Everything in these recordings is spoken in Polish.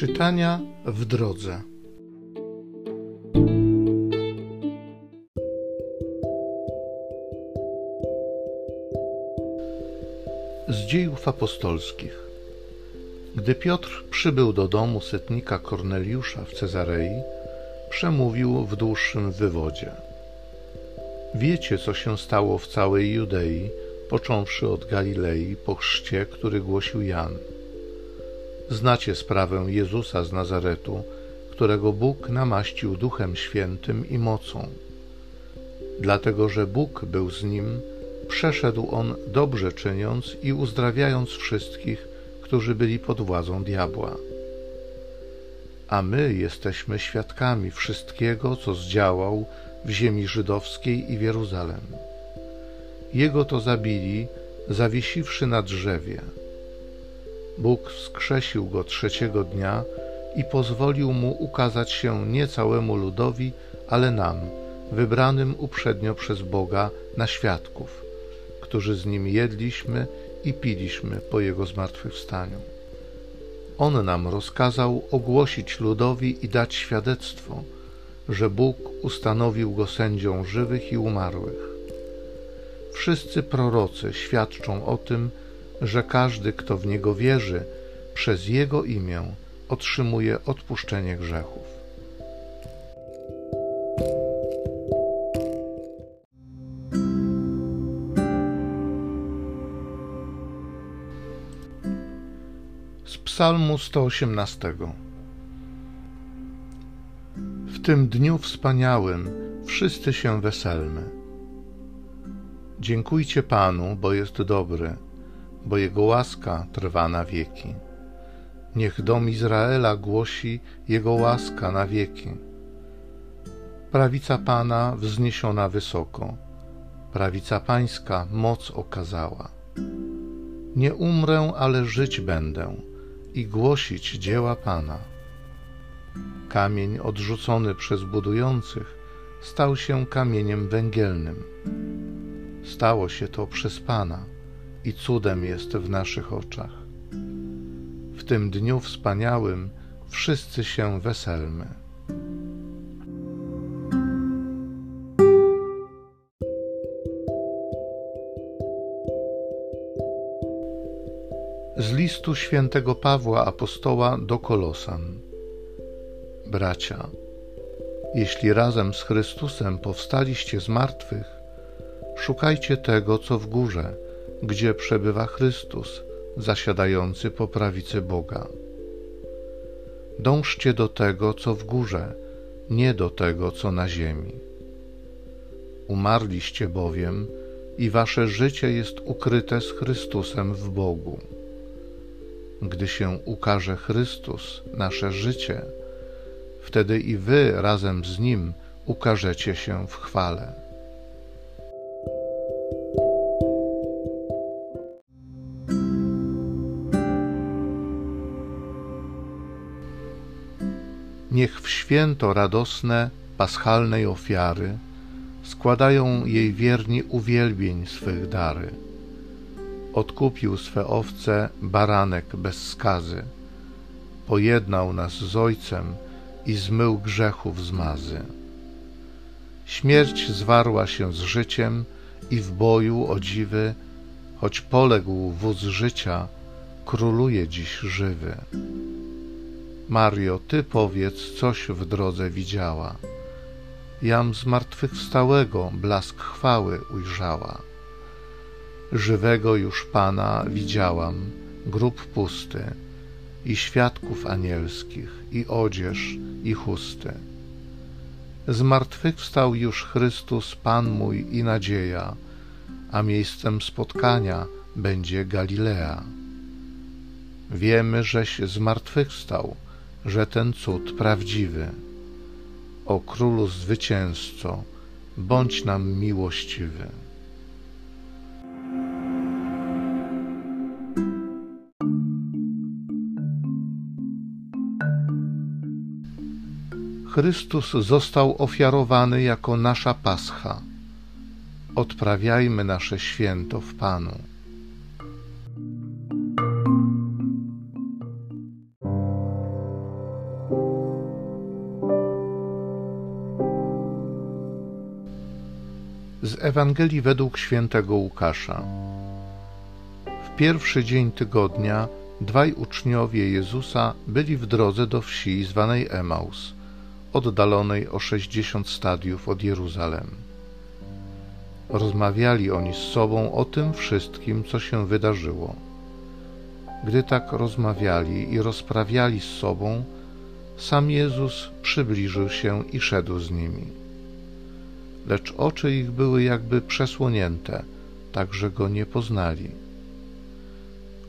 Czytania w drodze. Z dziejów apostolskich. Gdy Piotr przybył do domu setnika Korneliusza w Cezarei, przemówił w dłuższym wywodzie. Wiecie, co się stało w całej Judei, począwszy od Galilei po chrzcie, który głosił Jan – Znacie sprawę Jezusa z Nazaretu, którego Bóg namaścił Duchem Świętym i mocą. Dlatego, że Bóg był z nim, przeszedł on dobrze czyniąc i uzdrawiając wszystkich, którzy byli pod władzą diabła. A my jesteśmy świadkami wszystkiego, co zdziałał w ziemi żydowskiej i w Jeruzalem. Jego to zabili, zawiesiwszy na drzewie Bóg wskrzesił go trzeciego dnia i pozwolił mu ukazać się nie całemu ludowi, ale nam, wybranym uprzednio przez Boga na świadków, którzy z nim jedliśmy i piliśmy po jego zmartwychwstaniu. On nam rozkazał ogłosić ludowi i dać świadectwo, że Bóg ustanowił go sędzią żywych i umarłych. Wszyscy prorocy świadczą o tym, że każdy, kto w Niego wierzy, przez Jego imię otrzymuje odpuszczenie grzechów. Z Psalmu 118 W tym dniu wspaniałym wszyscy się weselmy. Dziękujcie Panu, bo jest dobry bo Jego łaska trwa na wieki. Niech dom Izraela głosi Jego łaska na wieki. Prawica Pana wzniesiona wysoko, prawica Pańska moc okazała. Nie umrę, ale żyć będę i głosić dzieła Pana. Kamień odrzucony przez budujących stał się kamieniem węgielnym. Stało się to przez Pana i cudem jest w naszych oczach. W tym dniu wspaniałym wszyscy się weselmy. Z listu świętego Pawła apostoła do Kolosan. Bracia, jeśli razem z Chrystusem powstaliście z martwych, szukajcie tego, co w górze gdzie przebywa Chrystus, zasiadający po prawicy Boga. Dążcie do tego, co w górze, nie do tego, co na ziemi. Umarliście bowiem i wasze życie jest ukryte z Chrystusem w Bogu. Gdy się ukaże Chrystus, nasze życie, wtedy i wy razem z Nim ukażecie się w chwale. Niech w święto radosne paschalnej ofiary składają jej wierni uwielbień swych dary. Odkupił swe owce baranek bez skazy, pojednał nas z Ojcem i zmył grzechów zmazy. Śmierć zwarła się z życiem i w boju o dziwy, choć poległ wóz życia, króluje dziś żywy. Mario, Ty powiedz, coś w drodze widziała. Jam zmartwychwstałego blask chwały ujrzała. Żywego już Pana widziałam, grób pusty, i świadków anielskich, i odzież, i chusty. Zmartwychwstał już Chrystus, Pan mój i nadzieja, a miejscem spotkania będzie Galilea. Wiemy, żeś zmartwychwstał, że ten cud prawdziwy. O królu zwycięzco, bądź nam miłościwy. Chrystus został ofiarowany jako nasza pascha. Odprawiajmy nasze święto w Panu. Z Ewangelii według świętego Łukasza. W pierwszy dzień tygodnia dwaj uczniowie Jezusa byli w drodze do wsi zwanej Emaus, oddalonej o sześćdziesiąt stadiów od Jeruzalem. Rozmawiali oni z sobą o tym wszystkim, co się wydarzyło. Gdy tak rozmawiali i rozprawiali z sobą, sam Jezus przybliżył się i szedł z nimi. Lecz oczy ich były jakby przesłonięte, tak że go nie poznali.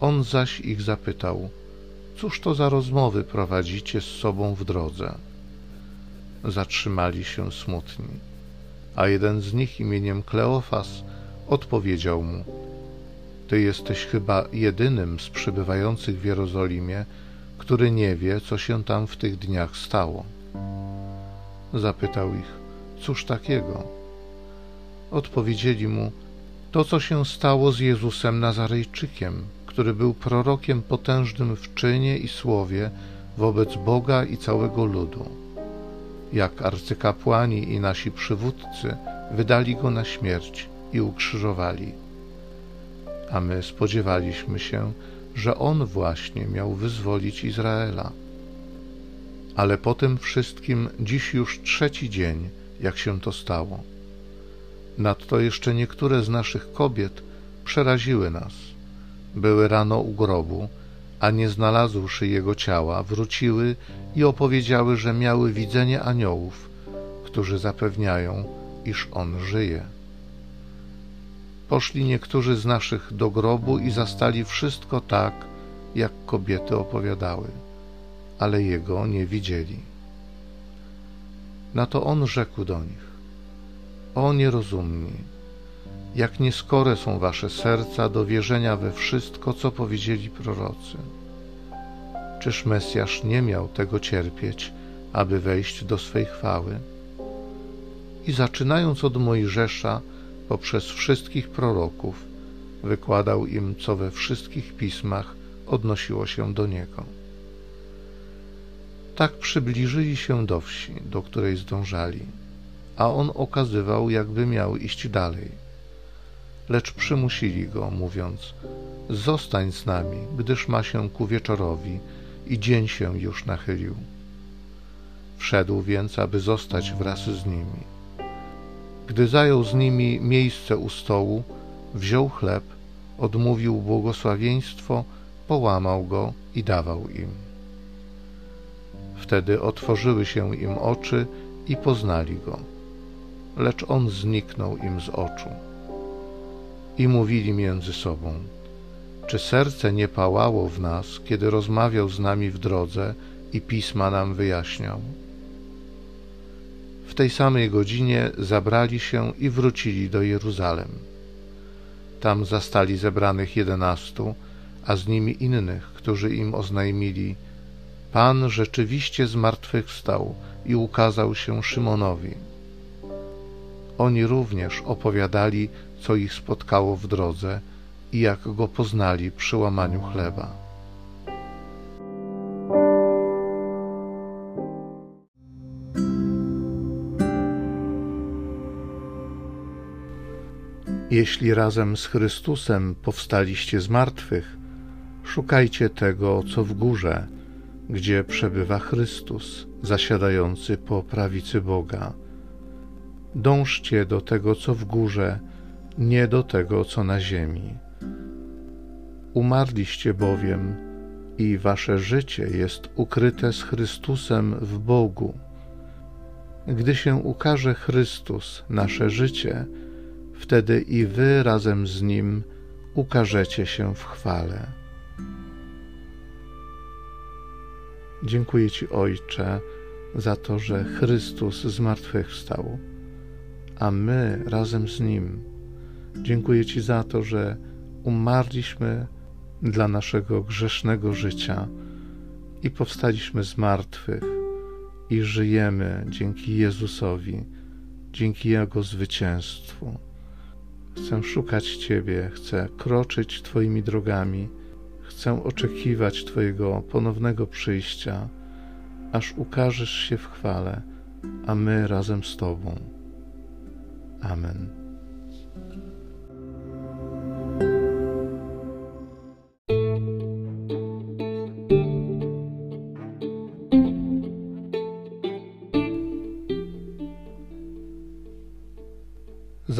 On zaś ich zapytał: Cóż to za rozmowy prowadzicie z sobą w drodze? Zatrzymali się smutni, a jeden z nich imieniem Kleofas odpowiedział mu: Ty jesteś chyba jedynym z przybywających w Jerozolimie, który nie wie, co się tam w tych dniach stało. Zapytał ich, cóż takiego? Odpowiedzieli mu, to co się stało z Jezusem Nazarejczykiem, który był prorokiem potężnym w czynie i słowie wobec Boga i całego ludu. Jak arcykapłani i nasi przywódcy wydali go na śmierć i ukrzyżowali. A my spodziewaliśmy się, że on właśnie miał wyzwolić Izraela. Ale po tym wszystkim dziś już trzeci dzień, jak się to stało. Nadto jeszcze niektóre z naszych kobiet przeraziły nas. Były rano u grobu, a nie znalazłszy jego ciała, wróciły i opowiedziały, że miały widzenie aniołów, którzy zapewniają, iż on żyje. Poszli niektórzy z naszych do grobu i zastali wszystko tak, jak kobiety opowiadały, ale jego nie widzieli. Na to on rzekł do nich: O nierozumni, jak nieskore są wasze serca do wierzenia we wszystko, co powiedzieli prorocy. Czyż Mesjasz nie miał tego cierpieć, aby wejść do swej chwały? I zaczynając od Mojżesza, poprzez wszystkich proroków wykładał im, co we wszystkich pismach odnosiło się do niego. Tak przybliżyli się do wsi, do której zdążali, a on okazywał, jakby miał iść dalej. Lecz przymusili go, mówiąc: Zostań z nami, gdyż ma się ku wieczorowi i dzień się już nachylił. Wszedł więc, aby zostać wraz z nimi. Gdy zajął z nimi miejsce u stołu, wziął chleb, odmówił błogosławieństwo, połamał go i dawał im. Wtedy otworzyły się im oczy i poznali go, lecz on zniknął im z oczu. I mówili między sobą: Czy serce nie pałało w nas, kiedy rozmawiał z nami w drodze i pisma nam wyjaśniał? W tej samej godzinie zabrali się i wrócili do Jeruzalem. Tam zastali zebranych jedenastu, a z nimi innych, którzy im oznajmili: Pan rzeczywiście zmartwychwstał i ukazał się Szymonowi. Oni również opowiadali, co ich spotkało w drodze i jak go poznali przy łamaniu chleba. Jeśli razem z Chrystusem powstaliście z martwych, szukajcie tego, co w górze, gdzie przebywa Chrystus, zasiadający po prawicy Boga. Dążcie do tego, co w górze, nie do tego, co na ziemi. Umarliście bowiem i wasze życie jest ukryte z Chrystusem w Bogu. Gdy się ukaże Chrystus, nasze życie, wtedy i wy razem z Nim ukażecie się w chwale. Dziękuję Ci, Ojcze, za to, że Chrystus zmartwychwstał, a my razem z Nim. Dziękuję Ci za to, że umarliśmy dla naszego grzesznego życia i powstaliśmy z martwych i żyjemy dzięki Jezusowi, dzięki Jego zwycięstwu. Chcę szukać Ciebie, chcę kroczyć Twoimi drogami, chcę oczekiwać Twojego ponownego przyjścia, aż ukażesz się w chwale, a my razem z Tobą. Amen.